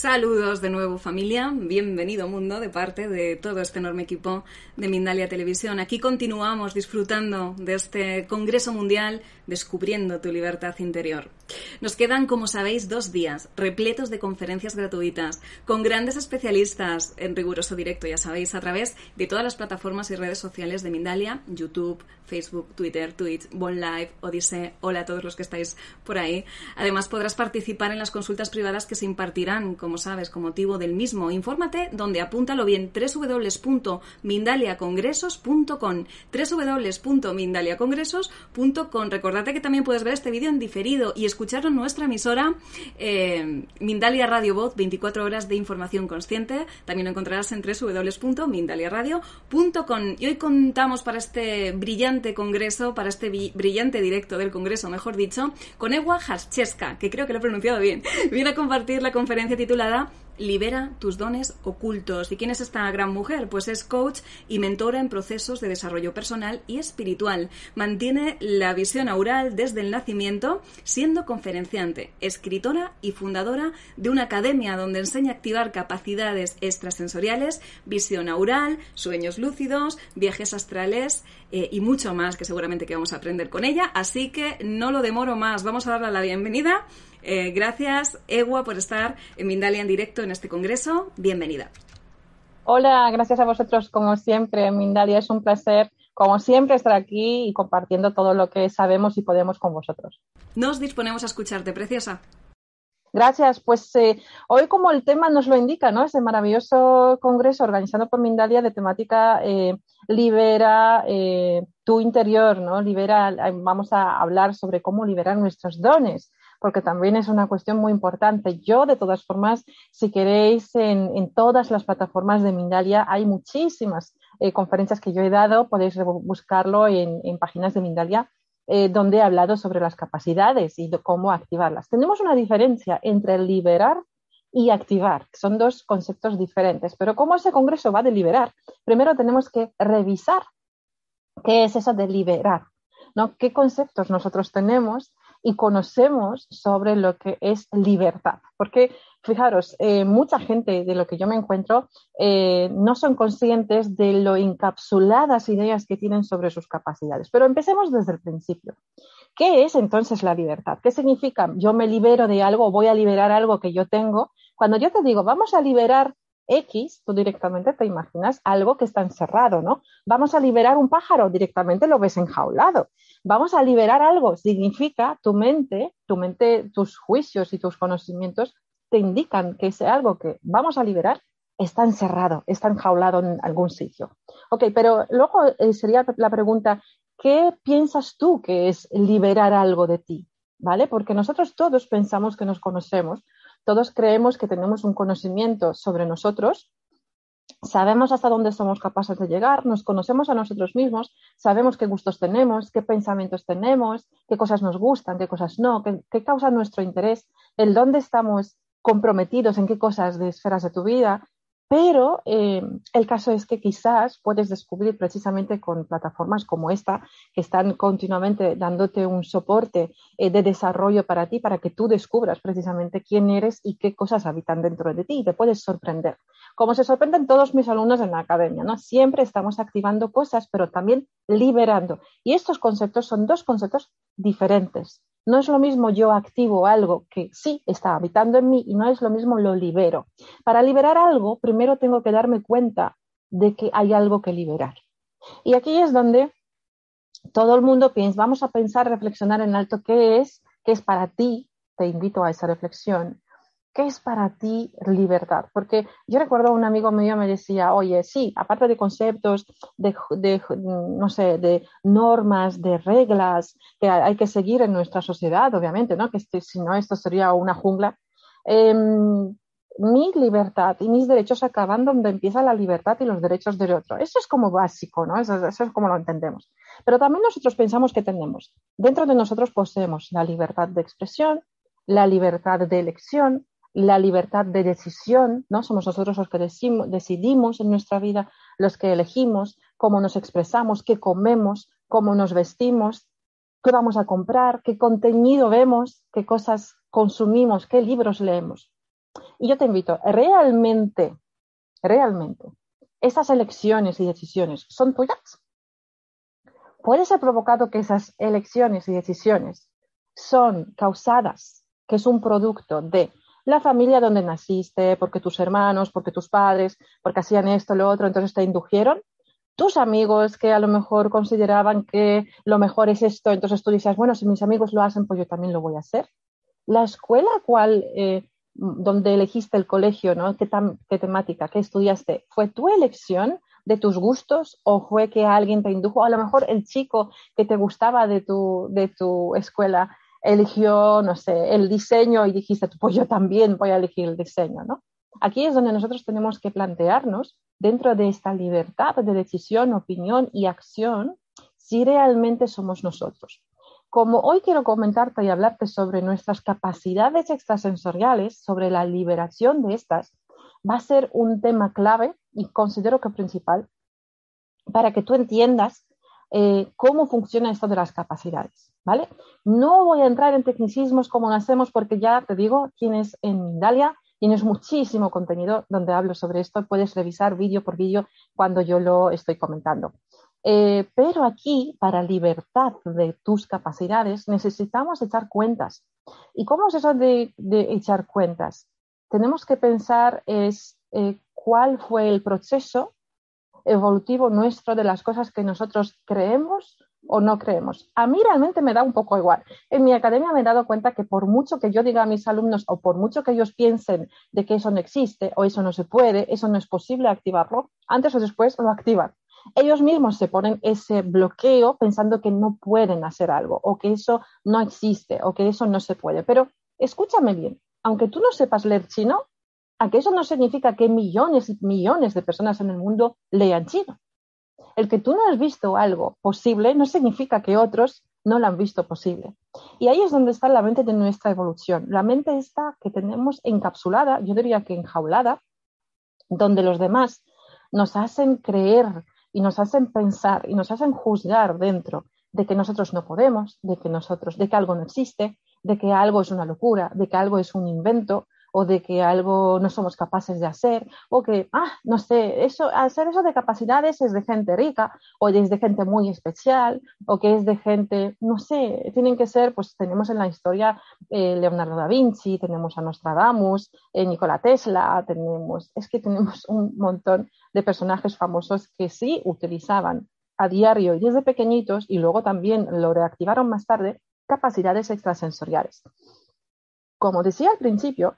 Saludos de nuevo familia, bienvenido mundo de parte de todo este enorme equipo de Mindalia Televisión. Aquí continuamos disfrutando de este Congreso Mundial descubriendo tu libertad interior. Nos quedan, como sabéis, dos días repletos de conferencias gratuitas con grandes especialistas en riguroso directo, ya sabéis, a través de todas las plataformas y redes sociales de Mindalia, YouTube, Facebook, Twitter, Twitch, Bon Live, Odyssey. Hola a todos los que estáis por ahí. Además, podrás participar en las consultas privadas que se impartirán como sabes, con motivo del mismo. Infórmate donde apúntalo bien www.mindaliacongresos.com www.mindaliacongresos.com Recordate que también puedes ver este vídeo en diferido y escucharlo en nuestra emisora eh, Mindalia Radio Voz, 24 horas de información consciente. También lo encontrarás en www.mindaliaradio.com Y hoy contamos para este brillante congreso, para este brillante directo del congreso, mejor dicho, con Ewa Hascheska, que creo que lo he pronunciado bien. Viene a compartir la conferencia titulada Libera tus dones ocultos. ¿Y quién es esta gran mujer? Pues es coach y mentora en procesos de desarrollo personal y espiritual. Mantiene la visión aural desde el nacimiento, siendo conferenciante, escritora y fundadora de una academia donde enseña a activar capacidades extrasensoriales, visión aural, sueños lúcidos, viajes astrales eh, y mucho más que seguramente que vamos a aprender con ella. Así que no lo demoro más. Vamos a darle la bienvenida eh, gracias, Ewa, por estar en Mindalia en directo en este congreso. Bienvenida. Hola, gracias a vosotros, como siempre. Mindalia es un placer, como siempre, estar aquí y compartiendo todo lo que sabemos y podemos con vosotros. Nos disponemos a escucharte, preciosa. Gracias. Pues eh, hoy, como el tema nos lo indica, ¿no? Ese maravilloso congreso organizado por Mindalia de temática eh, libera tu interior, ¿no? Libera, vamos a hablar sobre cómo liberar nuestros dones porque también es una cuestión muy importante. Yo, de todas formas, si queréis, en, todas las plataformas de Mindalia hay muchísimas eh, conferencias que yo he dado, podéis buscarlo en, páginas de Mindalia. Eh, donde he hablado sobre las capacidades y cómo activarlas. Tenemos una diferencia entre liberar y activar, son dos conceptos diferentes, pero como ese congreso va de liberar, primero tenemos que revisar qué es eso de liberar, ¿no? ¿Qué conceptos nosotros tenemos y conocemos sobre lo que es libertad. Porque, fijaros, eh, mucha gente de lo que yo me encuentro eh, no son conscientes de lo encapsuladas ideas que tienen sobre sus capacidades. Pero empecemos desde el principio. ¿Qué es entonces la libertad? ¿Qué significa yo me libero de algo, voy a liberar algo que yo tengo? Cuando yo te digo, vamos a liberar X, tú directamente te imaginas algo que está encerrado, ¿no? Vamos a liberar un pájaro, directamente lo ves enjaulado. Vamos a liberar algo, significa tu mente, tu mente, tus juicios y tus conocimientos te indican que ese algo que vamos a liberar está encerrado, está enjaulado en algún sitio. Ok, pero luego eh, sería la pregunta, ¿qué piensas tú que es liberar algo de ti? ¿Vale? Porque nosotros todos pensamos que nos conocemos, todos creemos que tenemos un conocimiento sobre nosotros, sabemos hasta dónde somos capaces de llegar, nos conocemos a nosotros mismos, sabemos qué gustos tenemos, qué pensamientos tenemos, qué cosas nos gustan, qué cosas no, qué, causa nuestro interés, en dónde estamos comprometidos, en qué cosas de esferas de tu vida, pero eh, el caso es que quizás puedes descubrir precisamente con plataformas como esta, que están continuamente dándote un soporte eh, de desarrollo para ti, para que tú descubras precisamente quién eres y qué cosas habitan dentro de ti y te puedes sorprender. Como se sorprenden todos mis alumnos en la academia, ¿no? Siempre estamos activando cosas, pero también liberando. Y estos conceptos son dos conceptos diferentes. No es lo mismo yo activo algo que sí está habitando en mí y no es lo mismo lo libero. Para liberar algo, primero tengo que darme cuenta de que hay algo que liberar. Y aquí es donde todo el mundo piensa, vamos a pensar, reflexionar en alto qué es, qué es para ti, te invito a esa reflexión, ¿Qué es para ti libertad? Porque yo recuerdo un amigo mío me decía, oye, sí, aparte de conceptos, de, no sé, de normas, de reglas que hay que seguir en nuestra sociedad, obviamente, ¿no? Que este, si no, esto sería una jungla. Em, mi libertad y mis derechos acaban donde empieza la libertad y los derechos del otro. Eso es como básico, ¿no? Eso, eso, es como lo entendemos. Pero también nosotros pensamos que tenemos. Dentro de nosotros poseemos la libertad de expresión, la libertad de elección, la libertad de decisión, ¿no? Somos nosotros los que decidimos en nuestra vida, los que elegimos cómo nos expresamos, qué comemos, cómo nos vestimos, qué vamos a comprar, qué contenido vemos, qué cosas consumimos, qué libros leemos. Y yo te invito, realmente, realmente, esas elecciones y decisiones son tuyas. Puede ser provocado que esas elecciones y decisiones son causadas, que es un producto de la familia donde naciste, porque tus hermanos, porque tus padres, porque hacían esto, lo otro, entonces te indujeron. Tus amigos que a lo mejor consideraban que lo mejor es esto, entonces tú dices, bueno, si mis amigos lo hacen, pues yo también lo voy a hacer. La escuela cual, eh, donde elegiste el colegio, ¿no? ¿Qué, ¿Qué temática, qué estudiaste? ¿Fue tu elección de tus gustos o fue que alguien te indujo? A lo mejor el chico que te gustaba de tu, de tu escuela eligió, no sé, el diseño y dijiste, pues yo también voy a elegir el diseño, ¿no? Aquí es donde nosotros tenemos que plantearnos, dentro de esta libertad de decisión, opinión y acción, si realmente somos nosotros. Como hoy quiero comentarte y hablarte sobre nuestras capacidades extrasensoriales, sobre la liberación de estas, va a ser un tema clave y considero que principal para que tú entiendas eh, cómo funciona esto de las capacidades, ¿vale? No voy a entrar en tecnicismos como lo hacemos porque ya te digo, tienes en Mindalia, tienes muchísimo contenido donde hablo sobre esto, puedes revisar vídeo por vídeo cuando yo lo estoy comentando. Eh, pero aquí, para libertad de tus capacidades, necesitamos echar cuentas. ¿Y cómo es eso de, echar cuentas? Tenemos que pensar es eh, cuál fue el proceso evolutivo nuestro de las cosas que nosotros creemos o no creemos. A mí realmente me da un poco igual. En mi academia me he dado cuenta que por mucho que yo diga a mis alumnos o por mucho que ellos piensen de que eso no existe o eso no se puede, eso no es posible activarlo, antes o después lo activan. Ellos mismos se ponen ese bloqueo pensando que no pueden hacer algo o que eso no existe o que eso no se puede. Pero escúchame bien, aunque tú no sepas leer chino, aunque eso no significa que millones y millones de personas en el mundo lean chino. El que tú no has visto algo posible no significa que otros no lo han visto posible. Y ahí es donde está la mente de nuestra evolución. La mente está que tenemos encapsulada, yo diría que enjaulada, donde los demás nos hacen creer y nos hacen pensar y nos hacen juzgar dentro de que nosotros no podemos, de que nosotros, de que algo no existe, de que algo es una locura, de que algo es un invento, o de que algo no somos capaces de hacer, o que, ah, no sé, eso, hacer eso de capacidades es de gente rica, o es de gente muy especial, o que es de gente, no sé, tienen que ser, pues tenemos en la historia eh, Leonardo da Vinci, tenemos a Nostradamus, eh, Nikola Tesla, tenemos, es que tenemos un montón de personajes famosos que sí utilizaban a diario y desde pequeñitos, y luego también lo reactivaron más tarde, capacidades extrasensoriales. Como decía al principio,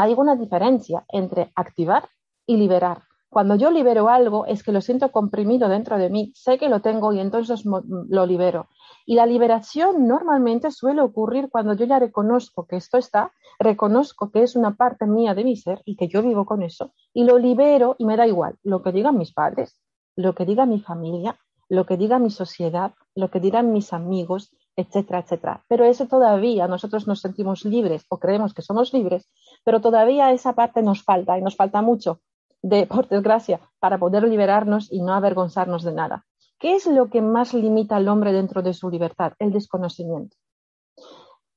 hay una diferencia entre activar y liberar. Cuando yo libero algo es que lo siento comprimido dentro de mí, sé que lo tengo y entonces lo libero. Y la liberación normalmente suele ocurrir cuando yo ya reconozco que esto está, reconozco que es una parte mía de mi ser y que yo vivo con eso, y lo libero y me da igual lo que digan mis padres, lo que diga mi familia, lo que diga mi sociedad, lo que digan mis amigos, etcétera, etcétera. Pero eso todavía nosotros nos sentimos libres o creemos que somos libres, pero todavía esa parte nos falta y nos falta mucho, de, por desgracia, para poder liberarnos y no avergonzarnos de nada. ¿Qué es lo que más limita al hombre dentro de su libertad? El desconocimiento.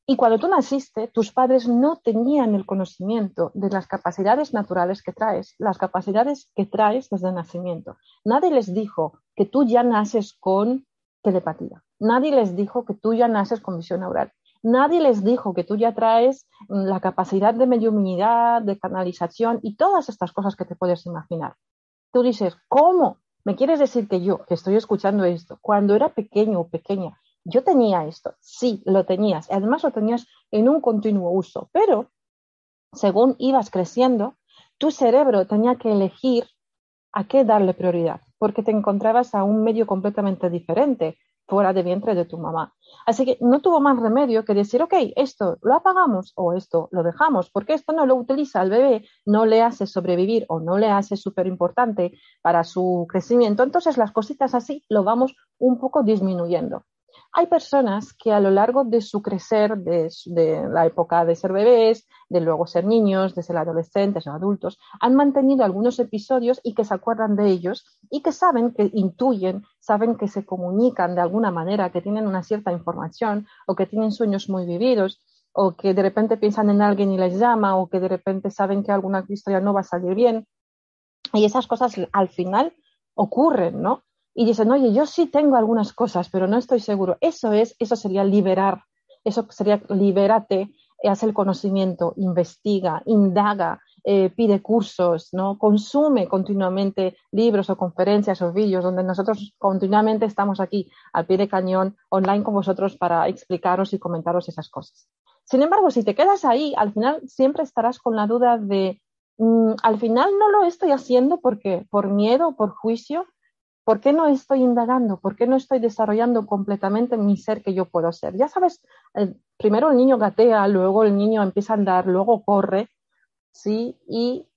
Y cuando tú naciste, tus padres no tenían el conocimiento de las capacidades naturales que traes, las capacidades que traes desde el nacimiento. Nadie les dijo que tú ya naces con telepatía. Nadie les dijo que tú ya naces con visión oral. Nadie les dijo que tú ya traes mm, la capacidad de mediumidad, de canalización y todas estas cosas que te puedes imaginar. Tú dices, ¿cómo? ¿Me quieres decir que yo, que estoy escuchando esto, cuando era pequeño o pequeña, yo tenía esto? Sí, lo tenías. Además lo tenías en un continuo uso. Pero según ibas creciendo, tu cerebro tenía que elegir a qué darle prioridad, porque te encontrabas a un medio completamente diferente fuera de vientre de tu mamá. Así que no tuvo más remedio que decir, ok, esto lo apagamos o esto lo dejamos, porque esto no lo utiliza el bebé, no le hace sobrevivir o no le hace súper importante para su crecimiento. Entonces las cositas así lo vamos un poco disminuyendo. Hay personas que a lo largo de su crecer, de, la época de ser bebés, de luego ser niños, de ser adolescentes o adultos, han mantenido algunos episodios y que se acuerdan de ellos y que saben, que intuyen, saben que se comunican de alguna manera, que tienen una cierta información o que tienen sueños muy vividos o que de repente piensan en alguien y les llama, o que de repente saben que alguna historia no va a salir bien. Y esas cosas al final ocurren, ¿no? Y dicen, oye, yo sí tengo algunas cosas, pero no estoy seguro. Eso es, eso sería liberar, eso sería libérate, haz el conocimiento, investiga, indaga, eh, pide cursos, ¿no? consume continuamente libros o conferencias o vídeos donde nosotros continuamente estamos aquí al pie de cañón online con vosotros para explicaros y comentaros esas cosas. Sin embargo, si te quedas ahí, al final siempre estarás con la duda de, mm, al final no lo estoy haciendo porque por miedo, por juicio, ¿por qué no estoy indagando? ¿Por qué no estoy desarrollando completamente mi ser que yo puedo ser? Ya sabes, eh, primero el niño gatea, luego el niño empieza a andar, luego corre, ¿sí? Y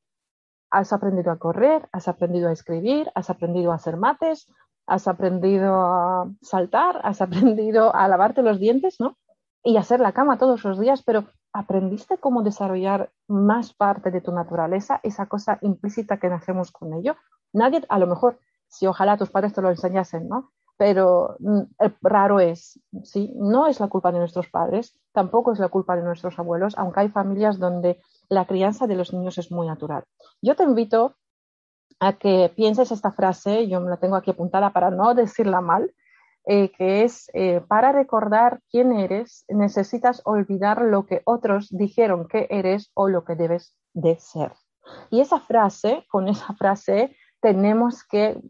has aprendido a correr, has aprendido a escribir, has aprendido a hacer mates, has aprendido a saltar, has aprendido a lavarte los dientes, ¿no? Y hacer la cama todos los días, pero ¿aprendiste cómo desarrollar más parte de tu naturaleza, esa cosa implícita que nacemos con ello? Nadie, a lo mejor, si ojalá tus padres te lo enseñasen, ¿no? Pero mm, raro es, ¿sí? No es la culpa de nuestros padres, tampoco es la culpa de nuestros abuelos, aunque hay familias donde la crianza de los niños es muy natural. Yo te invito a que pienses esta frase, yo me la tengo aquí apuntada para no decirla mal, eh, que es, eh, para recordar quién eres, necesitas olvidar lo que otros dijeron que eres o lo que debes de ser. Y esa frase, con esa frase, tenemos que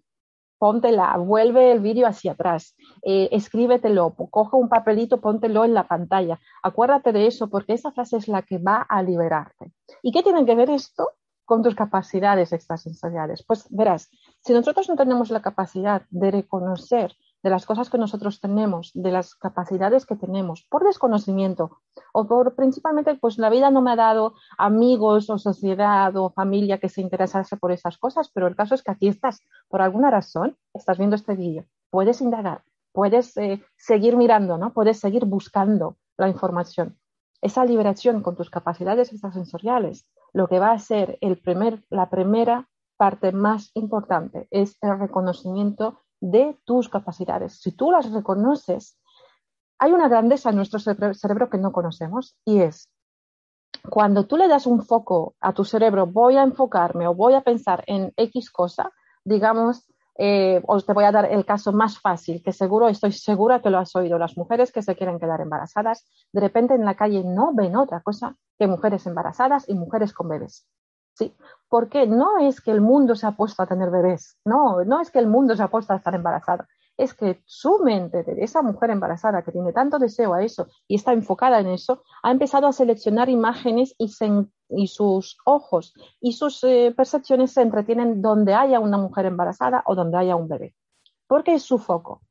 póntela, vuelve el vídeo hacia atrás, eh, escríbetelo, coge un papelito, póntelo en la pantalla. Acuérdate de eso porque esa frase es la que va a liberarte. ¿Y qué tiene que ver esto con tus capacidades extrasensoriales? Pues verás, si nosotros no tenemos la capacidad de reconocer de las cosas que nosotros tenemos, de las capacidades que tenemos, por desconocimiento o por principalmente, pues la vida no me ha dado amigos o sociedad o familia que se interesase por esas cosas, pero el caso es que aquí estás, por alguna razón, estás viendo este vídeo, puedes indagar, puedes eh, seguir mirando, ¿no? Puedes seguir buscando la información. Esa liberación con tus capacidades extrasensoriales, lo que va a ser el primer, la primera parte más importante es el reconocimiento de tus capacidades. Si tú las reconoces, hay una grandeza en nuestro cerebro que no conocemos y es cuando tú le das un foco a tu cerebro, voy a enfocarme o voy a pensar en X cosa, digamos, eh, os te voy a dar el caso más fácil, que seguro, estoy segura que lo has oído, las mujeres que se quieren quedar embarazadas, de repente en la calle no ven otra cosa que mujeres embarazadas y mujeres con bebés. ¿sí? Porque no es que el mundo se ha puesto a tener bebés, no, no es que el mundo se ha puesto a estar embarazada, es que su mente esa mujer embarazada que tiene tanto deseo a eso y está enfocada en eso, ha empezado a seleccionar imágenes y, y sus ojos y sus eh, percepciones se entretienen donde haya una mujer embarazada o donde haya un bebé, porque es su foco.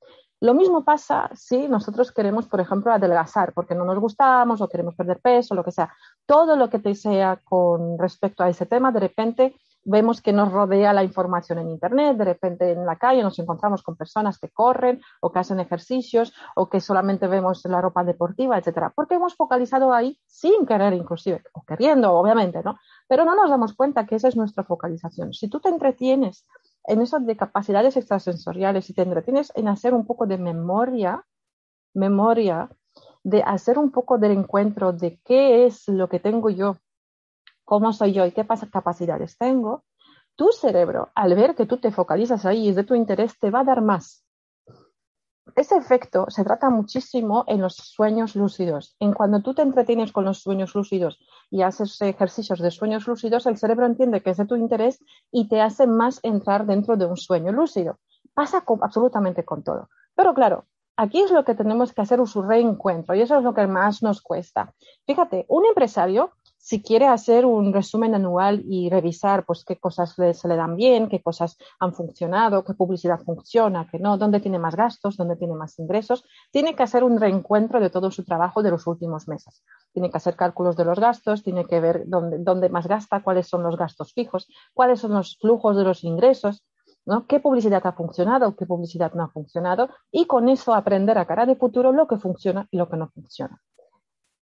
Lo mismo pasa si nosotros queremos, por ejemplo, adelgazar porque no nos gustamos o queremos perder peso, lo que sea. Todo lo que te sea con respecto a ese tema, de repente vemos que nos rodea la información en Internet, de repente en la calle nos encontramos con personas que corren o que hacen ejercicios o que solamente vemos la ropa deportiva, etcétera, porque hemos focalizado ahí sin querer inclusive, o queriendo, obviamente, ¿no? Pero no nos damos cuenta que esa es nuestra focalización. Si tú te entretienes en eso de capacidades extrasensoriales y te entretienes en hacer un poco de memoria, memoria, de hacer un poco del encuentro de qué es lo que tengo yo, cómo soy yo y qué capacidades tengo, tu cerebro, al ver que tú te focalizas ahí y es de tu interés, te va a dar más ese efecto se trata muchísimo en los sueños lúcidos. En cuando tú te entretienes con los sueños lúcidos y haces ejercicios de sueños lúcidos, el cerebro entiende que es de tu interés y te hace más entrar dentro de un sueño lúcido. Pasa absolutamente con todo. Pero claro, aquí es lo que tenemos que hacer un reencuentro y eso es lo que más nos cuesta. Fíjate, un empresario si quiere hacer un resumen anual y revisar pues, qué cosas se le dan bien, qué cosas han funcionado, qué publicidad funciona, qué no, dónde tiene más gastos, dónde tiene más ingresos, tiene que hacer un reencuentro de todo su trabajo de los últimos meses. Tiene que hacer cálculos de los gastos, tiene que ver dónde, dónde más gasta, cuáles son los gastos fijos, cuáles son los flujos de los ingresos, ¿Qué publicidad ha funcionado, qué publicidad no ha funcionado? Y con eso aprender a cara de futuro lo que funciona y lo que no funciona.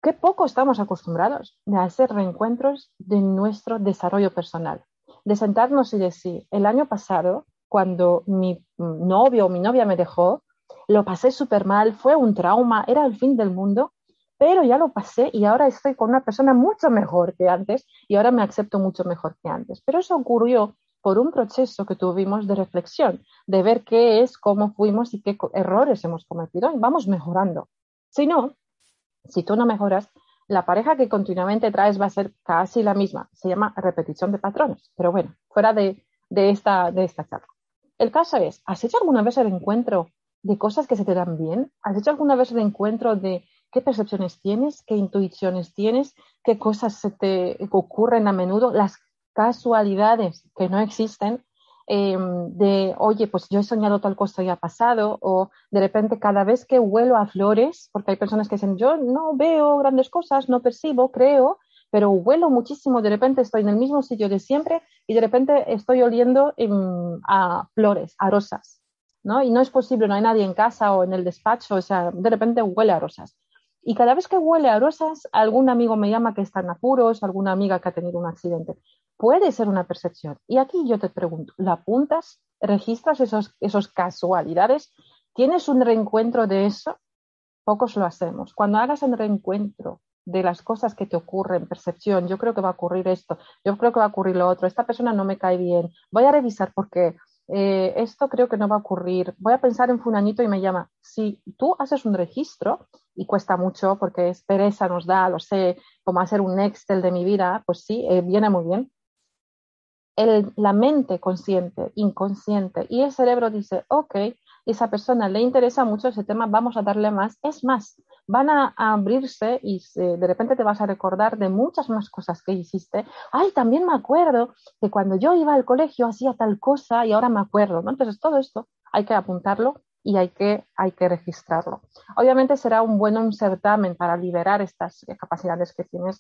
Qué poco estamos acostumbrados de hacer reencuentros de nuestro desarrollo personal, de sentarnos y decir, el año pasado, cuando mi novio o mi novia me dejó, lo pasé súper mal, fue un trauma, era el fin del mundo, pero ya lo pasé y ahora estoy con una persona mucho mejor que antes y ahora me acepto mucho mejor que antes. Pero eso ocurrió por un proceso que tuvimos de reflexión, de ver qué es, cómo fuimos y qué errores hemos cometido y vamos mejorando. Si no, si tú no mejoras, la pareja que continuamente traes va a ser casi la misma. Se llama repetición de patrones. Pero bueno, fuera de, esta, de esta charla. El caso es, ¿has hecho alguna vez el encuentro de cosas que se te dan bien? ¿Has hecho alguna vez el encuentro de qué percepciones tienes, qué intuiciones tienes, qué cosas se te ocurren a menudo, las casualidades que no existen, em, de, oye, pues yo he soñado tal cosa y ha pasado, o de repente cada vez que huelo a flores, porque hay personas que dicen, yo no veo grandes cosas, no percibo, creo, pero huelo muchísimo, de repente estoy en el mismo sitio de siempre y de repente estoy oliendo a flores, a rosas, ¿no? Y no es posible, no hay nadie en casa o en el despacho, o sea, de repente huele a rosas. Y cada vez que huele a rosas, algún amigo me llama que está en apuros, alguna amiga que ha tenido un accidente. Puede ser una percepción. Y aquí yo te pregunto, ¿la apuntas? ¿Registras esos, esos casualidades? ¿Tienes un reencuentro de eso? Pocos lo hacemos. Cuando hagas el reencuentro de las cosas que te ocurren, percepción, yo creo que va a ocurrir esto, yo creo que va a ocurrir lo otro, esta persona no me cae bien, voy a revisar por qué, eh, esto creo que no va a ocurrir, voy a pensar en fulanito y me llama. Si tú haces un registro, y cuesta mucho porque es pereza, nos da, lo sé, como hacer un Excel de mi vida, pues sí, eh, viene muy bien. La mente consciente, inconsciente y el cerebro dice, ok, esa persona le interesa mucho ese tema, vamos a darle más. Es más, van a, abrirse y de repente te vas a recordar de muchas más cosas que hiciste. Ay, también me acuerdo que cuando yo iba al colegio hacía tal cosa y ahora me acuerdo. ¿no? Entonces, todo esto hay que apuntarlo y hay que, hay que registrarlo. Obviamente será un buen un certamen para liberar estas capacidades que tienes,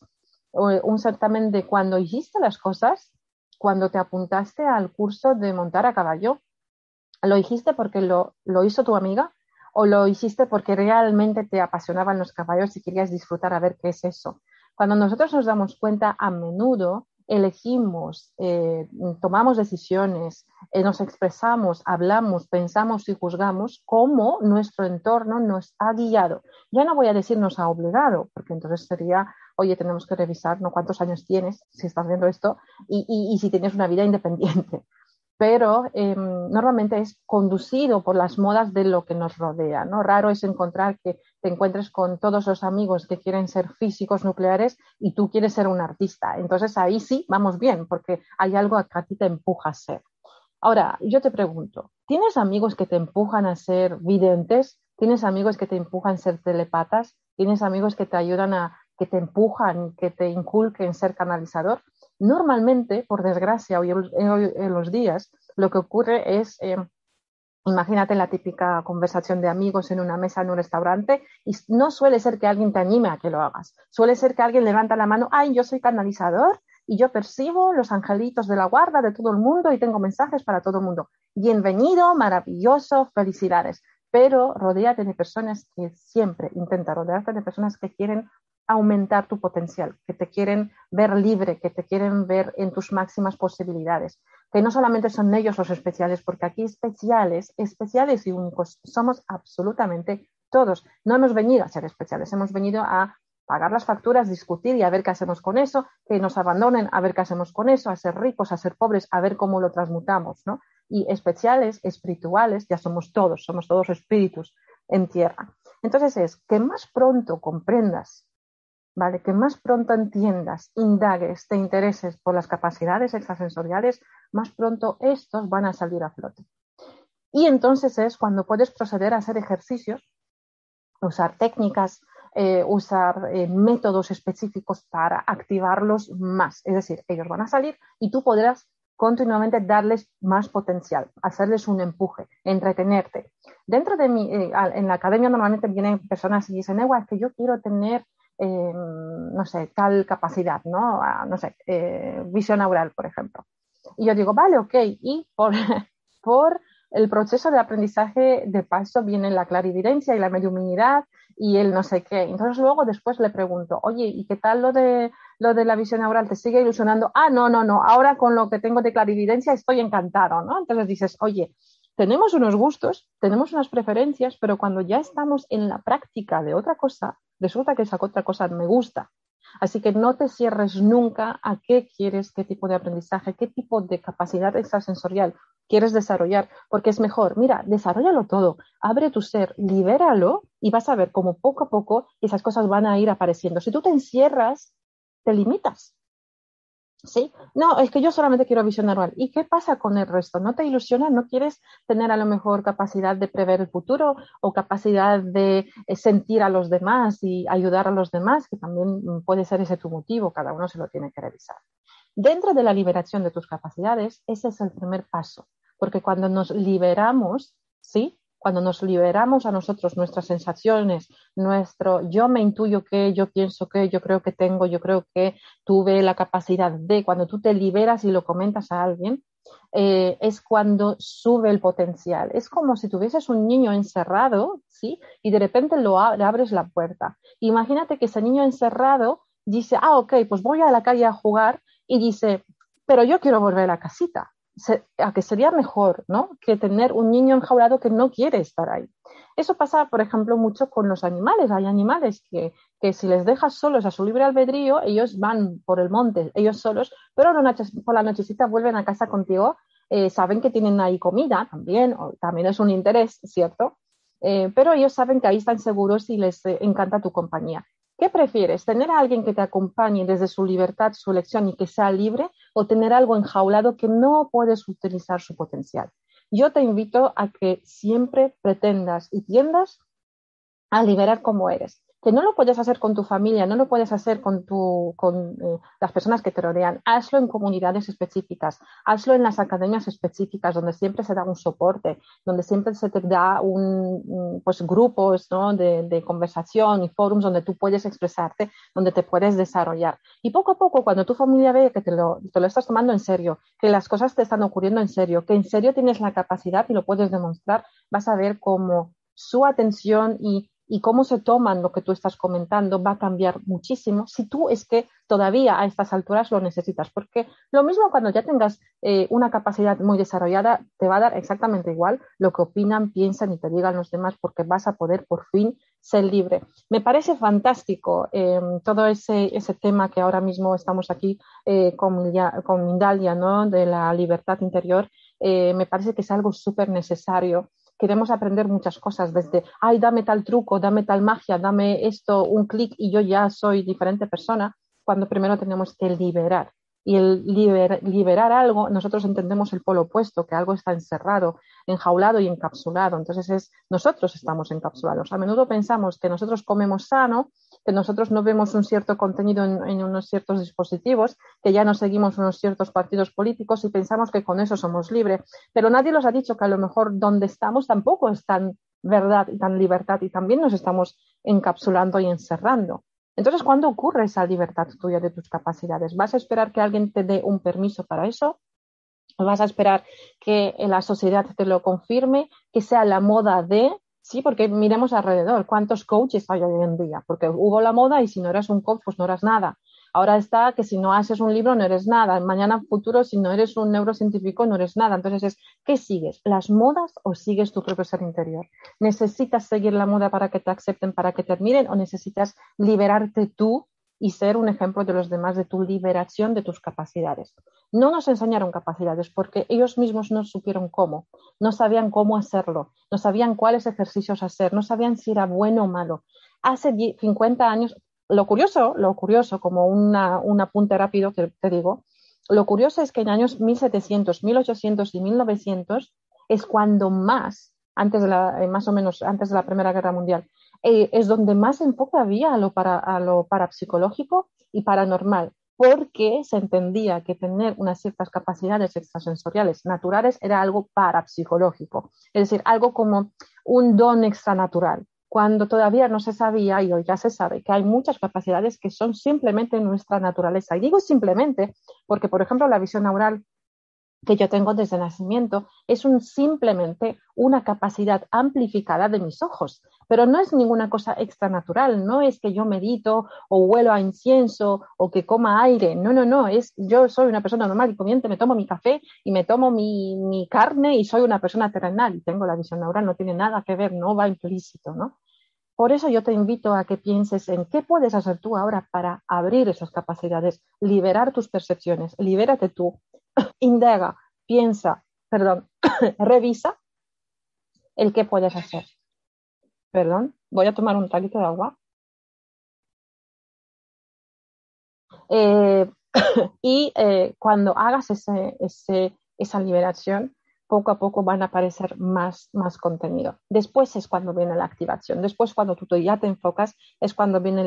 un certamen de cuando hiciste las cosas, cuando te apuntaste al curso de montar a caballo, lo hiciste porque lo, lo hizo tu amiga o lo hiciste porque realmente te apasionaban los caballos y querías disfrutar a ver qué es eso. Cuando nosotros nos damos cuenta a menudo, elegimos, eh, tomamos decisiones, eh, nos expresamos, hablamos, pensamos y juzgamos cómo nuestro entorno nos ha guiado. Ya no voy a decir nos ha obligado, porque entonces sería, oye, tenemos que revisar ¿no? cuántos años tienes si estás viendo esto y, y si tienes una vida independiente pero em, normalmente es conducido por las modas de lo que nos rodea. ¿no? Raro es encontrar que te encuentres con todos los amigos que quieren ser físicos nucleares y tú quieres ser un artista. Entonces ahí sí vamos bien, porque hay algo que a ti te empuja a ser. Ahora, yo te pregunto, ¿tienes amigos que te empujan a ser videntes? ¿Tienes amigos que te empujan a ser telepatas? ¿Tienes amigos que te ayudan a, que te empujan, que te inculquen ser canalizador? Normalmente, por desgracia, hoy en los días, lo que ocurre es, eh, imagínate la típica conversación de amigos en una mesa en un restaurante, y no suele ser que alguien te anime a que lo hagas, suele ser que alguien levanta la mano, ay, yo soy canalizador y yo percibo los angelitos de la guarda de todo el mundo y tengo mensajes para todo el mundo. Bienvenido, maravilloso, felicidades. Pero rodéate de personas que siempre intenta rodearte de personas que quieren aumentar tu potencial, que te quieren ver libre, que te quieren ver en tus máximas posibilidades, que no solamente son ellos los especiales, porque aquí especiales, especiales y únicos somos absolutamente todos. No hemos venido a ser especiales, hemos venido a pagar las facturas, discutir y a ver qué hacemos con eso, que nos abandonen, a ver qué hacemos con eso, a ser ricos, a ser pobres, a ver cómo lo transmutamos, ¿no? Y especiales, espirituales, ya somos todos, somos todos espíritus en tierra. Entonces es que más pronto comprendas ¿vale? Que más pronto entiendas, indagues, te intereses por las capacidades extrasensoriales, más pronto estos van a salir a flote. Y entonces es cuando puedes proceder a hacer ejercicios, usar técnicas, eh, usar eh, métodos específicos para activarlos más. Es decir, ellos van a salir y tú podrás continuamente darles más potencial, hacerles un empuje, entretenerte. Dentro de mi, eh, en la academia normalmente vienen personas y dicen, igual, que yo quiero tener eh, no sé, tal capacidad, ¿no? no sé, eh, visión neural, por ejemplo. Y yo digo, vale, ok, y por, por el proceso de aprendizaje de paso viene la clarividencia y la mediuminidad y el no sé qué. Entonces luego después le pregunto, oye, ¿y qué tal lo de, lo de la visión neural? ¿Te sigue ilusionando? Ah, no, no, no, ahora con lo que tengo de clarividencia estoy encantado, ¿no? Entonces dices, oye, tenemos unos gustos, tenemos unas preferencias, pero cuando ya estamos en la práctica de otra cosa, resulta que esa otra cosa me gusta. Así que no te cierres nunca a qué quieres, qué tipo de aprendizaje, qué tipo de capacidad extrasensorial quieres desarrollar, porque es mejor, mira, desarrollalo todo, abre tu ser, libéralo y vas a ver cómo poco a poco esas cosas van a ir apareciendo. Si tú te encierras, te limitas. ¿Sí? No, es que yo solamente quiero visión normal. ¿Y qué pasa con el resto? ¿No te ilusiona? ¿No quieres tener a lo mejor capacidad de prever el futuro o capacidad de eh, sentir a los demás y ayudar a los demás? Que también mm, puede ser ese tu motivo, cada uno se lo tiene que revisar. Dentro de la liberación de tus capacidades, ese es el primer paso, porque cuando nos liberamos, ¿sí? Cuando nos liberamos a nosotros, nuestras sensaciones, nuestro yo me intuyo que, yo pienso que, yo creo que tengo, yo creo que tuve la capacidad de, cuando tú te liberas y lo comentas a alguien, eh, es cuando sube el potencial. Es como si tuvieses un niño encerrado, ¿sí? Y de repente lo abres la puerta. Imagínate que ese niño encerrado dice, ah, ok, pues voy a la calle a jugar y dice, pero yo quiero volver a la casita a que sería mejor, ¿no? Que tener un niño enjaulado que no quiere estar ahí. Eso pasa, por ejemplo, mucho con los animales. Hay animales que, que si les dejas solos a su libre albedrío, ellos van por el monte, ellos solos, pero por la nochecita vuelven a casa contigo, eh, saben que tienen ahí comida también, o también es un interés, ¿cierto? Eh, pero ellos saben que ahí están seguros y les eh, encanta tu compañía. ¿Qué prefieres? ¿Tener a alguien que te acompañe desde su libertad, su elección y que sea libre o tener algo enjaulado que no puedes utilizar su potencial? Yo te invito a que siempre pretendas y tiendas a liberar como eres que no lo puedes hacer con tu familia, no lo puedes hacer con, eh, las personas que te rodean, hazlo en comunidades específicas, hazlo en las academias específicas, donde siempre se da un soporte, donde siempre se te da un, pues, grupos ¿no? de, de, conversación y forums donde tú puedes expresarte, donde te puedes desarrollar. Y poco a poco, cuando tu familia ve que te lo, te lo estás tomando en serio, que las cosas te están ocurriendo en serio, que en serio tienes la capacidad y lo puedes demostrar, vas a ver cómo su atención y y cómo se toman lo que tú estás comentando va a cambiar muchísimo si tú es que todavía a estas alturas lo necesitas. Porque lo mismo cuando ya tengas eh, una capacidad muy desarrollada, te va a dar exactamente igual lo que opinan, piensan y te digan los demás porque vas a poder por fin ser libre. Me parece fantástico em, todo ese, ese, tema que ahora mismo estamos aquí eh, con, con Mindalia, ¿no? de la libertad interior. Eh, me parece que es algo súper necesario queremos aprender muchas cosas, desde, ay, dame tal truco, dame tal magia, dame esto, un clic y yo ya soy diferente persona, cuando primero tenemos que liberar y el liberar algo, nosotros entendemos el polo opuesto, que algo está encerrado, enjaulado y encapsulado. Entonces es nosotros estamos encapsulados. A menudo pensamos que nosotros comemos sano, que nosotros no vemos un cierto contenido en, unos ciertos dispositivos, que ya no seguimos unos ciertos partidos políticos y pensamos que con eso somos libres. Pero nadie nos ha dicho que a lo mejor donde estamos tampoco es tan verdad y tan libertad y también nos estamos encapsulando y encerrando. Entonces, ¿cuándo ocurre esa libertad tuya de tus capacidades? ¿Vas a esperar que alguien te dé un permiso para eso? ¿Vas a esperar que la sociedad te lo confirme? ¿Que sea la moda de? Sí, porque miremos alrededor, ¿cuántos coaches hay hoy en día? Porque hubo la moda y si no eras un coach, pues no eras nada. Ahora está que si no haces un libro no eres nada. Mañana futuro, si no eres un neurocientífico, no eres nada. Entonces es, ¿qué sigues? ¿Las modas o sigues tu propio ser interior? ¿Necesitas seguir la moda para que te acepten, para que te admiren o necesitas liberarte tú y ser un ejemplo de los demás de tu liberación de tus capacidades. No nos enseñaron capacidades porque ellos mismos no supieron cómo, no sabían cómo hacerlo, no sabían cuáles ejercicios hacer, no sabían si era bueno o malo. Hace 50 años lo curioso, lo curioso, como una, un apunte rápido que te digo, lo curioso es que en años 1700, 1800 y 1900 es cuando más, antes de la, eh, más o menos antes de la Primera Guerra Mundial, eh, es donde más enfoque había a lo, para, a lo parapsicológico y paranormal, porque se entendía que tener unas ciertas capacidades extrasensoriales naturales era algo parapsicológico, es decir, algo como un don extranatural cuando todavía no se sabía y hoy ya se sabe que hay muchas capacidades que son simplemente nuestra naturaleza. Y digo simplemente porque, por ejemplo, la visión neural que yo tengo desde nacimiento es un, simplemente una capacidad amplificada de mis ojos, pero no es ninguna cosa extranatural, no es que yo medito o huelo a incienso o que coma aire, no, no, no, es yo soy una persona normal y comiente, me tomo mi café y me tomo mi, mi carne y soy una persona terrenal y tengo la visión neural, no tiene nada que ver, no va implícito, ¿no? Por eso yo te invito a que pienses en qué puedes hacer tú ahora para abrir esas capacidades, liberar tus percepciones, libérate tú, indaga, piensa, perdón, revisa el qué puedes hacer. Perdón, voy a tomar un traguito de agua. Eh, y eh, cuando hagas esa liberación, poco a poco van a aparecer más, más contenido. Después es cuando viene la activación. Después, cuando tú ya te enfocas, es cuando viene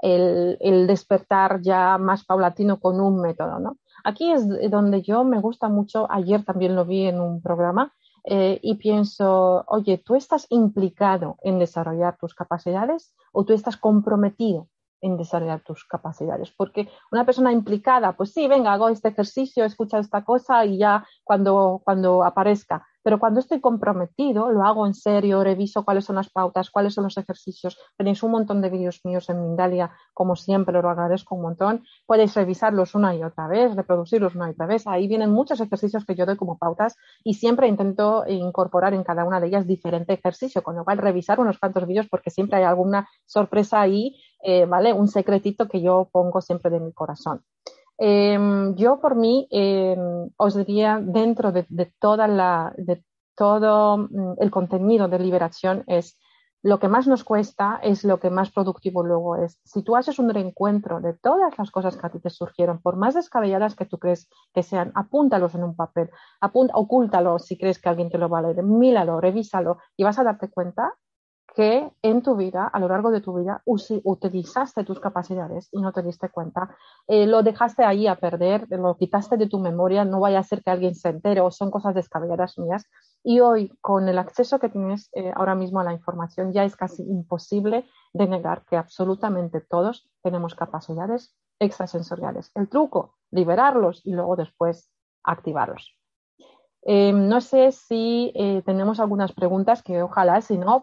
el, el, despertar ya más paulatino con un método. ¿no? Aquí es donde yo me gusta mucho, ayer también lo vi en un programa, eh, y pienso, oye, ¿tú estás implicado en desarrollar tus capacidades o tú estás comprometido en desarrollar tus capacidades? Porque una persona implicada, pues sí, venga, hago este ejercicio, escucha esta cosa y ya cuando, cuando aparezca. Pero cuando estoy comprometido, lo hago en serio, reviso cuáles son las pautas, cuáles son los ejercicios. Tenéis un montón de vídeos míos en Mindalia, como siempre, lo agradezco un montón. Podéis revisarlos una y otra vez, reproducirlos una y otra vez. Ahí vienen muchos ejercicios que yo doy como pautas y siempre intento incorporar en cada una de ellas diferente ejercicio, con lo cual revisar unos cuantos vídeos porque siempre hay alguna sorpresa ahí, eh, ¿vale? Un secretito que yo pongo siempre de mi corazón. Em, yo por mí em, os diría dentro de, toda la, de todo mm, el contenido de liberación es lo que más nos cuesta es lo que más productivo luego es. Si tú haces un reencuentro de todas las cosas que a ti te surgieron, por más descabelladas que tú crees que sean, apúntalos en un papel, ocúltalos si crees que alguien te lo va a leer, míralo, revísalo y vas a darte cuenta que en tu vida, a lo largo de tu vida, utilizaste tus capacidades y no te diste cuenta. Eh, lo dejaste ahí a perder, lo quitaste de tu memoria, no vaya a ser que alguien se entere o son cosas descabelladas mías. Y hoy, con el acceso que tienes eh, ahora mismo a la información, ya es casi imposible de negar que absolutamente todos tenemos capacidades extrasensoriales. El truco, liberarlos y luego después activarlos. Eh, no sé si tenemos algunas preguntas que ojalá, si no,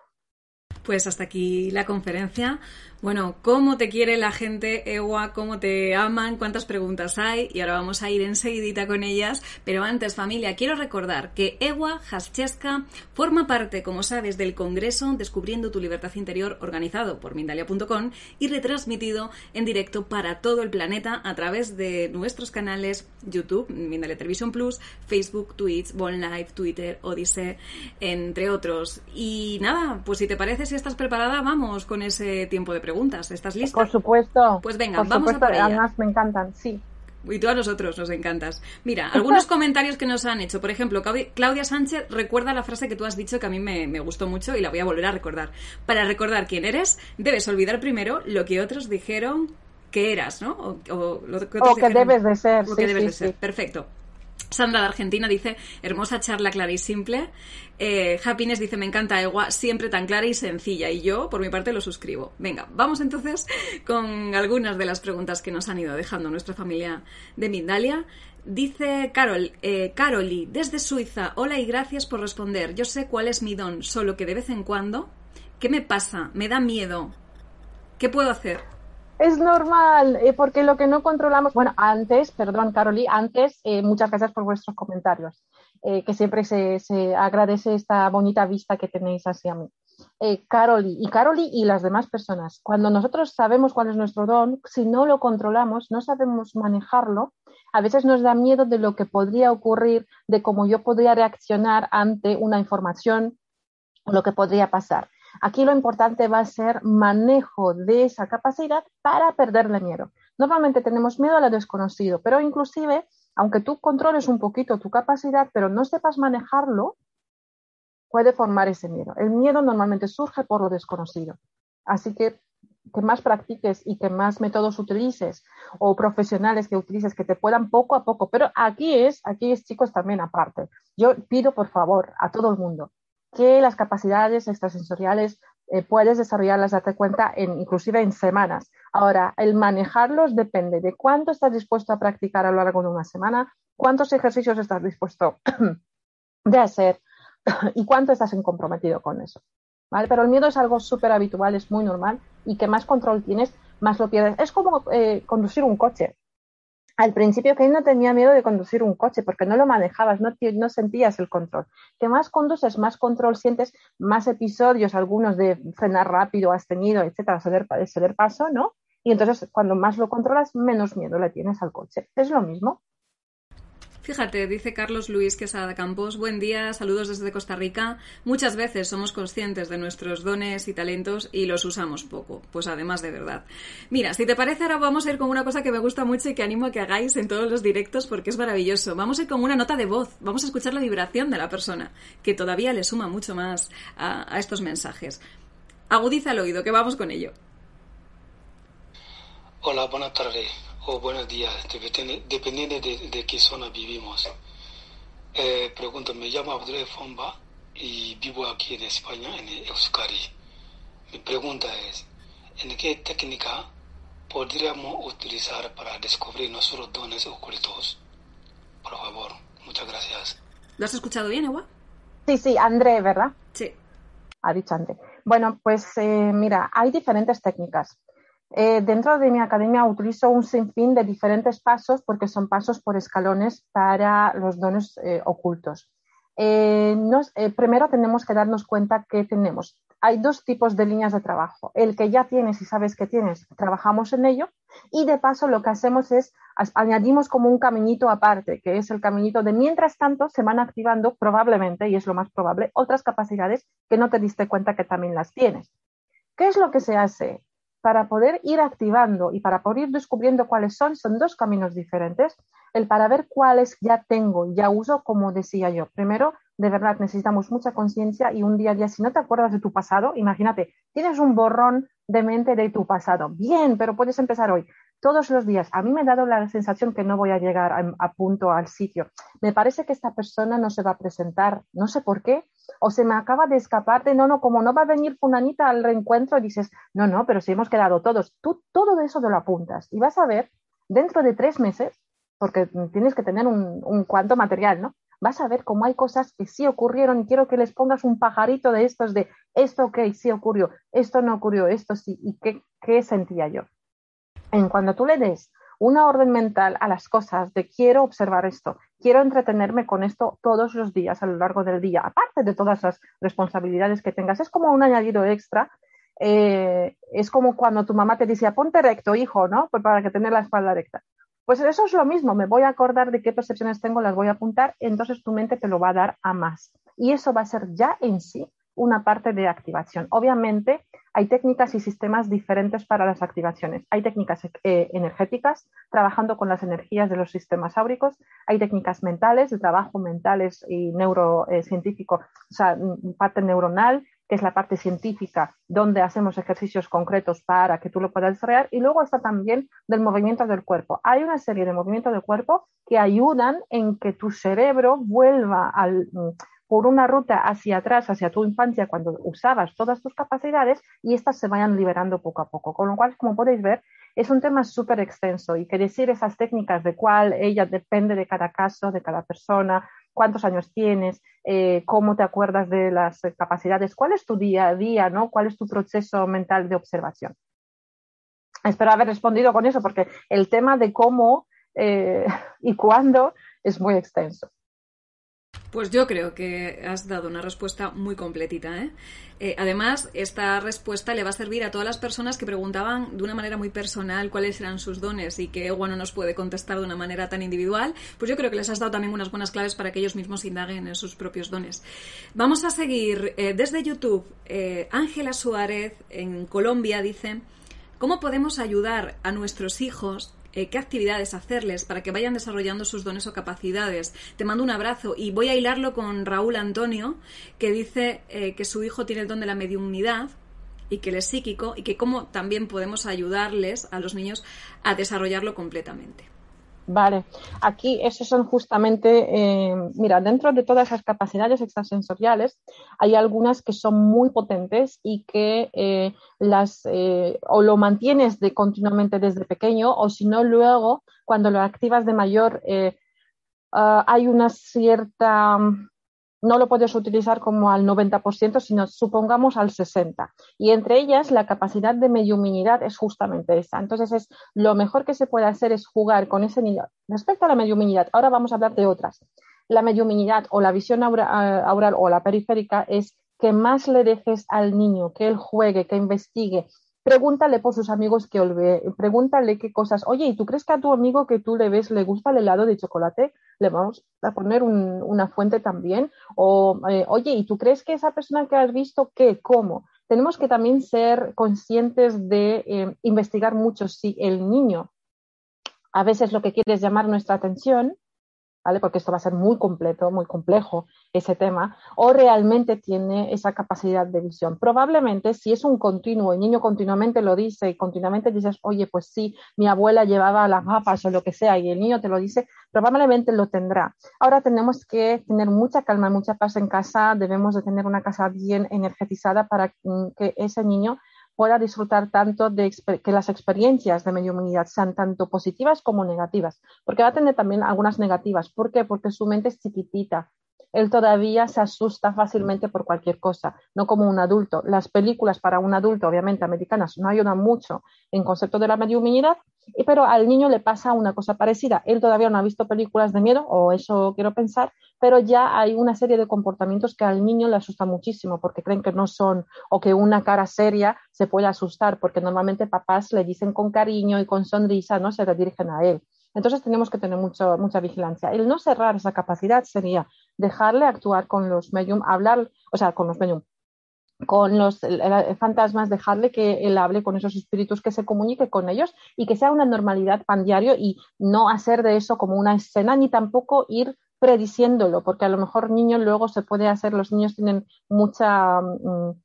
Pues hasta aquí la conferencia. Bueno, ¿cómo te quiere la gente, Ewa? ¿Cómo te aman? ¿Cuántas preguntas hay? Y ahora vamos a ir enseguidita con ellas. Pero antes, familia, quiero recordar que Ewa Hascheska forma parte, como sabes, del Congreso Descubriendo tu Libertad Interior organizado por Mindalia.com y retransmitido en directo para todo el planeta a través de nuestros canales YouTube, Mindalia Television Plus, Facebook, Twitch, Bon Live, Twitter, Odyssey, entre otros. Y nada, pues si te parece, si estás preparada, vamos con ese tiempo de preguntas. ¿Estás lista? Por supuesto. Pues venga, vamos a por Además me encantan, sí. Y tú a nosotros nos encantas. Mira, algunos comentarios que nos han hecho. Por ejemplo, Claudia Sánchez recuerda la frase que tú has dicho que a mí me, gustó mucho y la voy a volver a recordar. Para recordar quién eres, debes olvidar primero lo que otros dijeron que eras, ¿no? O, lo que, o que debes de ser. O que debes de ser. Perfecto. Sandra de Argentina dice, hermosa charla clara y simple. Eh, Happiness dice, me encanta Ewa, siempre tan clara y sencilla. Y yo, por mi parte, lo suscribo. Venga, vamos entonces con algunas de las preguntas que nos han ido dejando nuestra familia de Mindalia. Dice Carol, eh, Caroli, desde Suiza, hola y gracias por responder. Yo sé cuál es mi don, solo que de vez en cuando, ¿qué me pasa? Me da miedo. ¿Qué puedo hacer? Es normal, eh, porque lo que no controlamos, bueno, antes, perdón, Caroli, antes, eh, muchas gracias por vuestros comentarios, eh, que siempre se, agradece esta bonita vista que tenéis hacia mí. Caroli y Caroli y las demás personas, cuando nosotros sabemos cuál es nuestro don, si no lo controlamos, no sabemos manejarlo, a veces nos da miedo de lo que podría ocurrir, de cómo yo podría reaccionar ante una información, lo que podría pasar. Aquí lo importante va a ser manejo de esa capacidad para perderle miedo. Normalmente tenemos miedo a lo desconocido, pero inclusive, aunque tú controles un poquito tu capacidad, pero no sepas manejarlo, puede formar ese miedo. El miedo normalmente surge por lo desconocido. Así que que más practiques y que más métodos utilices o profesionales que utilices que te puedan poco a poco. Pero aquí es, aquí es chicos también aparte. Yo pido por favor a todo el mundo, que las capacidades extrasensoriales eh, puedes desarrollarlas, date cuenta, en, inclusive en semanas. Ahora, el manejarlos depende de cuánto estás dispuesto a practicar a lo largo de una semana, cuántos ejercicios estás dispuesto de hacer y cuánto estás comprometido con eso. ¿vale? Pero el miedo es algo súper habitual, es muy normal y que más control tienes, más lo pierdes. Es como eh, conducir un coche. Al principio que no tenía miedo de conducir un coche porque no lo manejabas, no, no sentías el control. Que más conduces, más control sientes, más episodios, algunos de frenar rápido, has tenido, etcétera, ceder, ceder paso, ¿no? Y entonces cuando más lo controlas, menos miedo le tienes al coche. Es lo mismo. Fíjate, dice Carlos Luis Quesada Campos, buen día, saludos desde Costa Rica. Muchas veces somos conscientes de nuestros dones y talentos y los usamos poco, pues además de verdad. Mira, si te parece ahora vamos a ir con una cosa que me gusta mucho y que animo a que hagáis en todos los directos porque es maravilloso. Vamos a ir con una nota de voz, vamos a escuchar la vibración de la persona, que todavía le suma mucho más a, estos mensajes. Agudiza el oído, que vamos con ello. Hola, buenas tardes o buenos días, dependiendo de, qué zona vivimos. Eh, pregunto, me llamo Abdul Fomba y vivo aquí en España, en Euskadi. Mi pregunta es, ¿en qué técnica podríamos utilizar para descubrir nuestros dones ocultos? Por favor, muchas gracias. ¿Lo has escuchado bien, Ewa? Sí, sí, André, ¿verdad? Sí. Ha dicho André. Bueno, pues eh, mira, hay diferentes técnicas. Eh, dentro de mi academia utilizo un sinfín de diferentes pasos porque son pasos por escalones para los dones eh, ocultos. Eh, primero tenemos que darnos cuenta que tenemos. Hay dos tipos de líneas de trabajo. El que ya tienes y sabes que tienes, trabajamos en ello. Y de paso lo que hacemos es añadimos como un caminito aparte, que es el caminito de mientras tanto se van activando probablemente, y es lo más probable, otras capacidades que no te diste cuenta que también las tienes. ¿Qué es lo que se hace? Para poder ir activando y para poder ir descubriendo cuáles son, son dos caminos diferentes. El para ver cuáles ya tengo, ya uso, como decía yo. Primero, de verdad, necesitamos mucha conciencia y un día a día, si no te acuerdas de tu pasado, imagínate, tienes un borrón de mente de tu pasado. Bien, pero puedes empezar hoy. Todos los días. A mí me ha dado la sensación que no voy a llegar a, punto al sitio. Me parece que esta persona no se va a presentar. No sé por qué o se me acaba de escapar de, no, no, como no va a venir Funanita al reencuentro, dices, no, no, pero si hemos quedado todos, tú todo eso te lo apuntas y vas a ver dentro de tres meses, porque tienes que tener un, un cuanto material, ¿no? Vas a ver cómo hay cosas que sí ocurrieron y quiero que les pongas un pajarito de estos de esto, ok, sí ocurrió, esto no ocurrió, esto sí, y qué, qué sentía yo. En cuando tú le des una orden mental a las cosas de quiero observar esto, quiero entretenerme con esto todos los días a lo largo del día, aparte de todas las responsabilidades que tengas. Es como un añadido extra. Eh, es como cuando tu mamá te dice, ponte recto, hijo, ¿no? Pues para que tener la espalda recta. Pues eso es lo mismo, me voy a acordar de qué percepciones tengo, las voy a apuntar, entonces tu mente te lo va a dar a más. Y eso va a ser ya en sí una parte de activación. Obviamente, hay técnicas y sistemas diferentes para las activaciones. Hay técnicas eh, energéticas, trabajando con las energías de los sistemas áuricos. Hay técnicas mentales, de trabajo mentales y neurocientífico, o sea, parte neuronal, que es la parte científica, donde hacemos ejercicios concretos para que tú lo puedas desarrollar. Y luego está también del movimiento del cuerpo. Hay una serie de movimientos del cuerpo que ayudan en que tu cerebro vuelva al por una ruta hacia atrás, hacia tu infancia, cuando usabas todas tus capacidades y estas se vayan liberando poco a poco. Con lo cual, como podéis ver, es un tema súper extenso y que decir esas técnicas de cuál ella depende de cada caso, de cada persona, cuántos años tienes, eh, cómo te acuerdas de las capacidades, cuál es tu día a día, ¿no? cuál es tu proceso mental de observación. Espero haber respondido con eso porque el tema de cómo eh, y cuándo es muy extenso. Pues yo creo que has dado una respuesta muy completita. ¿eh? ¿eh? además, esta respuesta le va a servir a todas las personas que preguntaban de una manera muy personal cuáles eran sus dones y que Ewa no nos puede contestar de una manera tan individual. Pues yo creo que les has dado también unas buenas claves para que ellos mismos indaguen en sus propios dones. Vamos a seguir eh, desde YouTube. Eh, Ángela Suárez en Colombia dice: ¿Cómo podemos ayudar a nuestros hijos eh, qué actividades hacerles para que vayan desarrollando sus dones o capacidades. Te mando un abrazo y voy a hilarlo con Raúl Antonio, que dice eh, que su hijo tiene el don de la mediunidad y que él es psíquico y que cómo también podemos ayudarles a los niños a desarrollarlo completamente. Vale, aquí esos son justamente, eh, mira, dentro de todas esas capacidades extrasensoriales hay algunas que son muy potentes y que eh, las eh, o lo mantienes de continuamente desde pequeño o si no luego cuando lo activas de mayor ah, hay una cierta no lo puedes utilizar como al 90%, sino supongamos al 60%. Y entre ellas, la capacidad de mediuminidad es justamente esa. Entonces, es lo mejor que se puede hacer es jugar con ese niño. Respecto a la mediuminidad, ahora vamos a hablar de otras. La mediuminidad o la visión aural o la periférica es que más le dejes al niño, que él juegue, que investigue, pregúntale por sus amigos que olvide, pregúntale qué cosas, oye, ¿y tú crees que a tu amigo que tú le ves le gusta el helado de chocolate? Le vamos a poner una fuente también. O, eh, oye, ¿y tú crees que esa persona que has visto qué, cómo? Tenemos que también ser conscientes de eh, investigar mucho si el niño a veces lo que quiere es llamar nuestra atención ¿vale? Porque esto va a ser muy completo, muy complejo ese tema, o realmente tiene esa capacidad de visión. Probablemente si es un continuo, el niño continuamente lo dice y continuamente dices, oye, pues sí, mi abuela llevaba las gafas o lo que sea, y el niño te lo dice, probablemente lo tendrá. Ahora tenemos que tener mucha calma, mucha paz en casa, debemos de tener una casa bien energetizada para que ese niño pueda disfrutar tanto de que las experiencias de mediunidad sean tanto positivas como negativas, porque va a tener también algunas negativas. ¿Por qué? Porque su mente es chiquitita. Él todavía se asusta fácilmente por cualquier cosa, no como un adulto. Las películas para un adulto, obviamente americanas, no ayudan mucho en concepto de la mediunidad, pero al niño le pasa una cosa parecida. Él todavía no ha visto películas de miedo, o eso quiero pensar, pero ya hay una serie de comportamientos que al niño le asusta muchísimo porque creen que no son o que una cara seria se puede asustar porque normalmente papás le dicen con cariño y con sonrisa, no se dirigen a él. Entonces tenemos que tener mucho, mucha vigilancia. El no cerrar esa capacidad sería dejarle actuar con los medium, hablar, o sea, con los medium, con los fantasmas, dejarle que él hable con esos espíritus, que se comunique con ellos y que sea una normalidad pan diario y no hacer de eso como una escena ni tampoco ir prediciéndolo, porque a lo mejor niños luego se puede hacer, los niños tienen mucha, mm,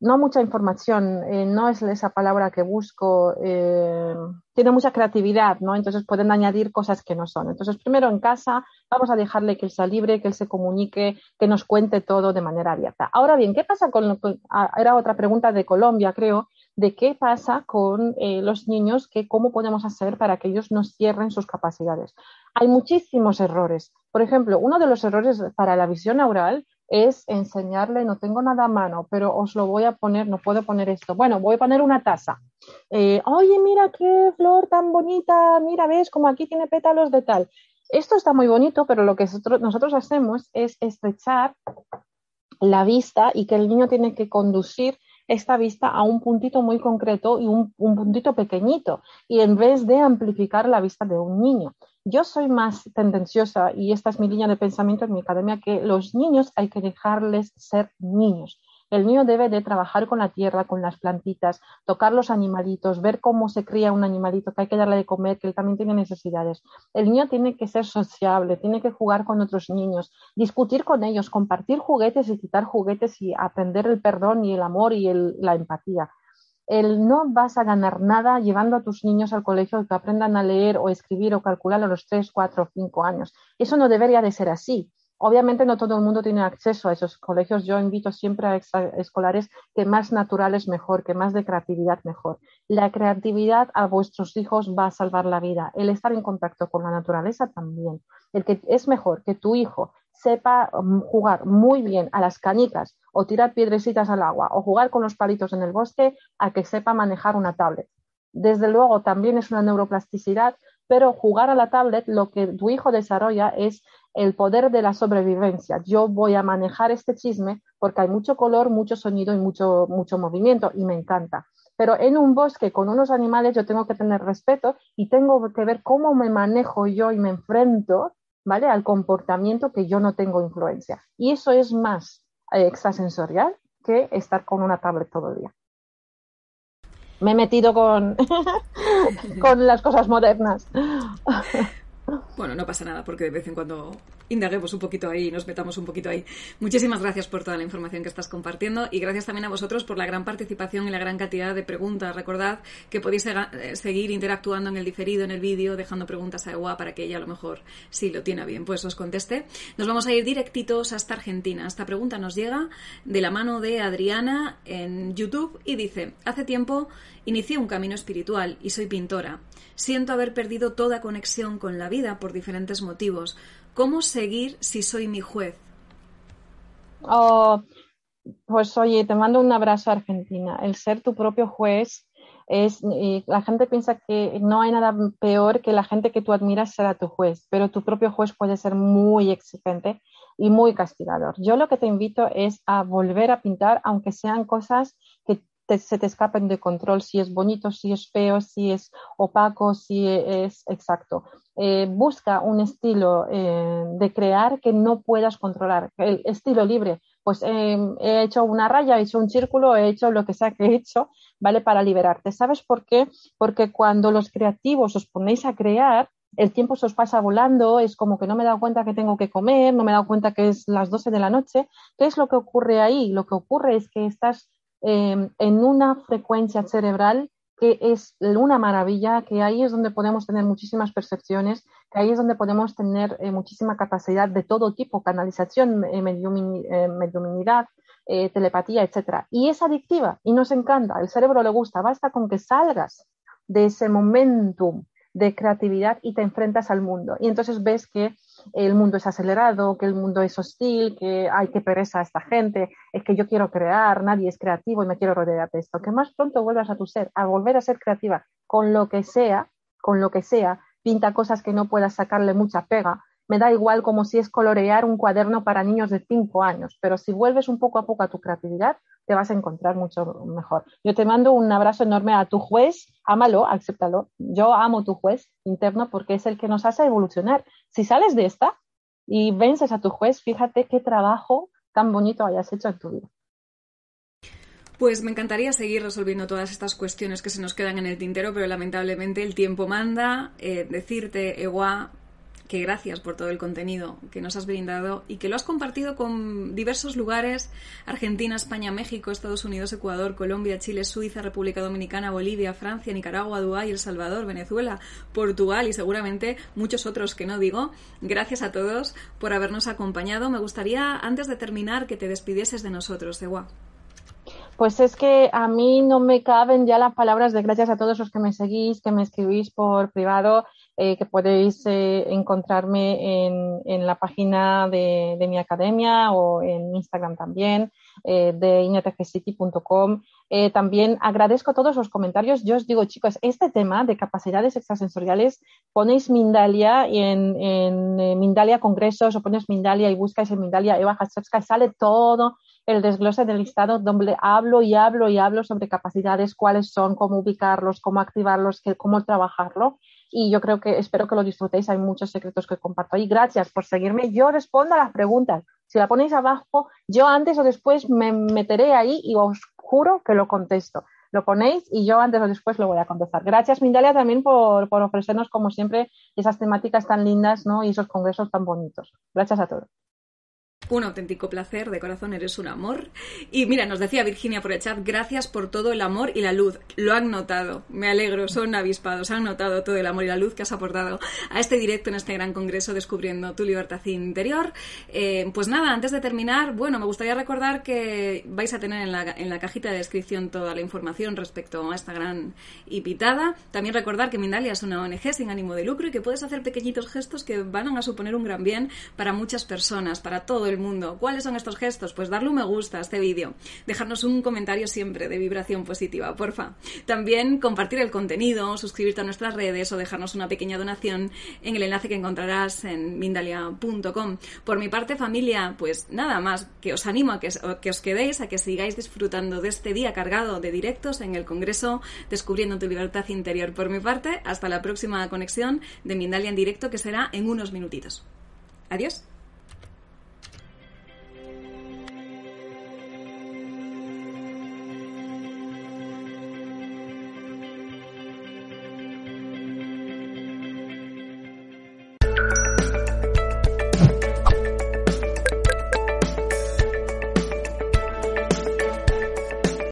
no mucha información, eh, no es esa palabra que busco, eh, tiene mucha creatividad, ¿no? Entonces pueden añadir cosas que no son. Entonces, primero en casa, vamos a dejarle que él sea libre, que él se comunique, que nos cuente todo de manera abierta. Ahora bien, ¿qué pasa con lo que, ah, era otra pregunta de Colombia, creo, de qué pasa con eh, los niños, que cómo podemos hacer para que ellos no cierren sus capacidades. Hay muchísimos errores. Por ejemplo, uno de los errores para la visión oral es enseñarle, no tengo nada a mano, pero os lo voy a poner, no puedo poner esto. Bueno, voy a poner una taza. Eh, Oye, mira qué flor tan bonita, mira, ves como aquí tiene pétalos de tal. Esto está muy bonito, pero lo que nosotros hacemos es estrechar la vista y que el niño tiene que conducir esta vista a un puntito muy concreto y un, puntito pequeñito, y en vez de amplificar la vista de un niño. Yo soy más tendenciosa, y esta es mi línea de pensamiento en mi academia, que los niños hay que dejarles ser niños. El niño debe de trabajar con la tierra, con las plantitas, tocar los animalitos, ver cómo se cría un animalito, que hay que darle de comer, que él también tiene necesidades. El niño tiene que ser sociable, tiene que jugar con otros niños, discutir con ellos, compartir juguetes y quitar juguetes y aprender el perdón y el amor y la empatía. El no vas a ganar nada llevando a tus niños al colegio que aprendan a leer o escribir o calcular a los 3, 4 o 5 años. Eso no debería de ser así. Obviamente no todo el mundo tiene acceso a esos colegios. Yo invito siempre a escolares que más naturales mejor, que más de creatividad mejor. La creatividad a vuestros hijos va a salvar la vida. El estar en contacto con la naturaleza también. El que es mejor que tu hijo sepa mm, jugar muy bien a las canicas o tirar piedrecitas al agua o jugar con los palitos en el bosque a que sepa manejar una tablet. Desde luego también es una neuroplasticidad, pero jugar a la tablet lo que tu hijo desarrolla es el poder de la sobrevivencia. Yo voy a manejar este chisme porque hay mucho color, mucho sonido y mucho, mucho movimiento y me encanta. Pero en un bosque con unos animales yo tengo que tener respeto y tengo que ver cómo me manejo yo y me enfrento, ¿vale? Al comportamiento que yo no tengo influencia. Y eso es más eh, extrasensorial que estar con una tablet todo el día. Me he metido con, con las cosas modernas. Bueno, no pasa nada porque de vez en cuando indaguemos un poquito ahí y nos metamos un poquito ahí. Muchísimas gracias por toda la información que estás compartiendo y gracias también a vosotros por la gran participación y la gran cantidad de preguntas. Recordad que podéis eh, seguir interactuando en el diferido, en el vídeo, dejando preguntas a Ewa para que ella a lo mejor, si lo tiene bien, pues os conteste. Nos vamos a ir directitos hasta Argentina. Esta pregunta nos llega de la mano de Adriana en YouTube y dice, hace tiempo inicié un camino espiritual y soy pintora. Siento haber perdido toda conexión con la vida por diferentes motivos. ¿Cómo seguir si soy mi juez? Oh, pues oye, te mando un abrazo a Argentina. El ser tu propio juez es, la gente piensa que no hay nada peor que la gente que tú admiras será tu juez, pero tu propio juez puede ser muy exigente y muy castigador. Yo lo que te invito es a volver a pintar, aunque sean cosas que se te escapen de control, si es bonito, si es feo, si es opaco, si es exacto. Eh, busca un estilo eh, de crear que no puedas controlar, el estilo libre. Pues eh, he hecho una raya, he hecho un círculo, he hecho lo que sea que he hecho, ¿vale? Para liberarte. ¿Sabes por qué? Porque cuando los creativos os ponéis a crear, el tiempo se os pasa volando, es como que no me he dado cuenta que tengo que comer, no me he dado cuenta que es las 12 de la noche. ¿Qué es lo que ocurre ahí? Lo que ocurre es que estás Em, en una frecuencia cerebral que es una maravilla, que ahí es donde podemos tener muchísimas percepciones, que ahí es donde podemos tener eh, muchísima capacidad de todo tipo, canalización, eh, eh mediuminidad, eh, telepatía, etcétera. Y es adictiva y nos encanta, el cerebro le gusta, basta con que salgas de ese momentum de creatividad y te enfrentas al mundo. Y entonces ves que el mundo es acelerado, que el mundo es hostil, que hay que pereza a esta gente, es que yo quiero crear, nadie es creativo y me quiero rodear de esto. Que más pronto vuelvas a tu ser, a volver a ser creativa con lo que sea, con lo que sea, pinta cosas que no puedas sacarle mucha pega, me da igual como si es colorear un cuaderno para niños de 5 años, pero si vuelves un poco a poco a tu creatividad, te vas a encontrar mucho mejor. Yo te mando un abrazo enorme a tu juez, ámalo, acéptalo. Yo amo tu juez interno porque es el que nos hace evolucionar. Si sales de esta y vences a tu juez, fíjate qué trabajo tan bonito hayas hecho en tu vida. Pues me encantaría seguir resolviendo todas estas cuestiones que se nos quedan en el tintero, pero lamentablemente el tiempo manda. Eh, decirte, Ewa, que gracias por todo el contenido que nos has brindado y que lo has compartido con diversos lugares, Argentina, España, México, Estados Unidos, Ecuador, Colombia, Chile, Suiza, República Dominicana, Bolivia, Francia, Nicaragua, Dubái, El Salvador, Venezuela, Portugal y seguramente muchos otros que no digo. Gracias a todos por habernos acompañado. Me gustaría, antes de terminar, que te despidieses de nosotros, Ewa. Pues es que a mí no me caben ya las palabras de gracias a todos los que me seguís, que me escribís por privado eh, que podéis eh, encontrarme en, en, la página de, de, mi academia o en Instagram también, eh, de inetgcity.com. Eh, también agradezco todos los comentarios. Yo os digo, chicos, este tema de capacidades extrasensoriales, ponéis Mindalia en, en eh, Mindalia Congresos o ponéis Mindalia y buscáis en Mindalia Eva Hachevska y sale todo el desglose del listado donde hablo y hablo y hablo sobre capacidades, cuáles son, cómo ubicarlos, cómo activarlos, cómo trabajarlo y yo creo que espero que lo disfrutéis. Hay muchos secretos que comparto ahí. Gracias por seguirme. Yo respondo a las preguntas. Si la ponéis abajo, yo antes o después me meteré ahí y os juro que lo contesto. Lo ponéis y yo antes o después lo voy a contestar. Gracias, Mindalia, también por, por ofrecernos, como siempre, esas temáticas tan lindas ¿no? y esos congresos tan bonitos. Gracias a todos un auténtico placer, de corazón eres un amor. Y mira, nos decía Virginia por el chat, gracias por todo el amor y la luz. Lo han notado, me alegro, son avispados, han notado todo el amor y la luz que has aportado a este directo en este gran congreso descubriendo tu libertad interior. Eh, pues nada, antes de terminar, bueno, me gustaría recordar que vais a tener en la, en la cajita de descripción toda la información respecto a esta gran invitada. También recordar que Mindalia es una ONG sin ánimo de lucro y que puedes hacer pequeñitos gestos que van a suponer un gran bien para muchas personas, para todo el mundo. ¿Cuáles son estos gestos? Pues darle un me gusta a este vídeo, dejarnos un comentario siempre de vibración positiva, porfa. También compartir el contenido, suscribirte a nuestras redes o dejarnos una pequeña donación en el enlace que encontrarás en mindalia.com. Por mi parte, familia, pues nada más, que os animo a que, os quedéis, a que sigáis disfrutando de este día cargado de directos en el Congreso Descubriendo tu Libertad Interior. Por mi parte, hasta la próxima conexión de Mindalia en directo que será en unos minutitos. Adiós.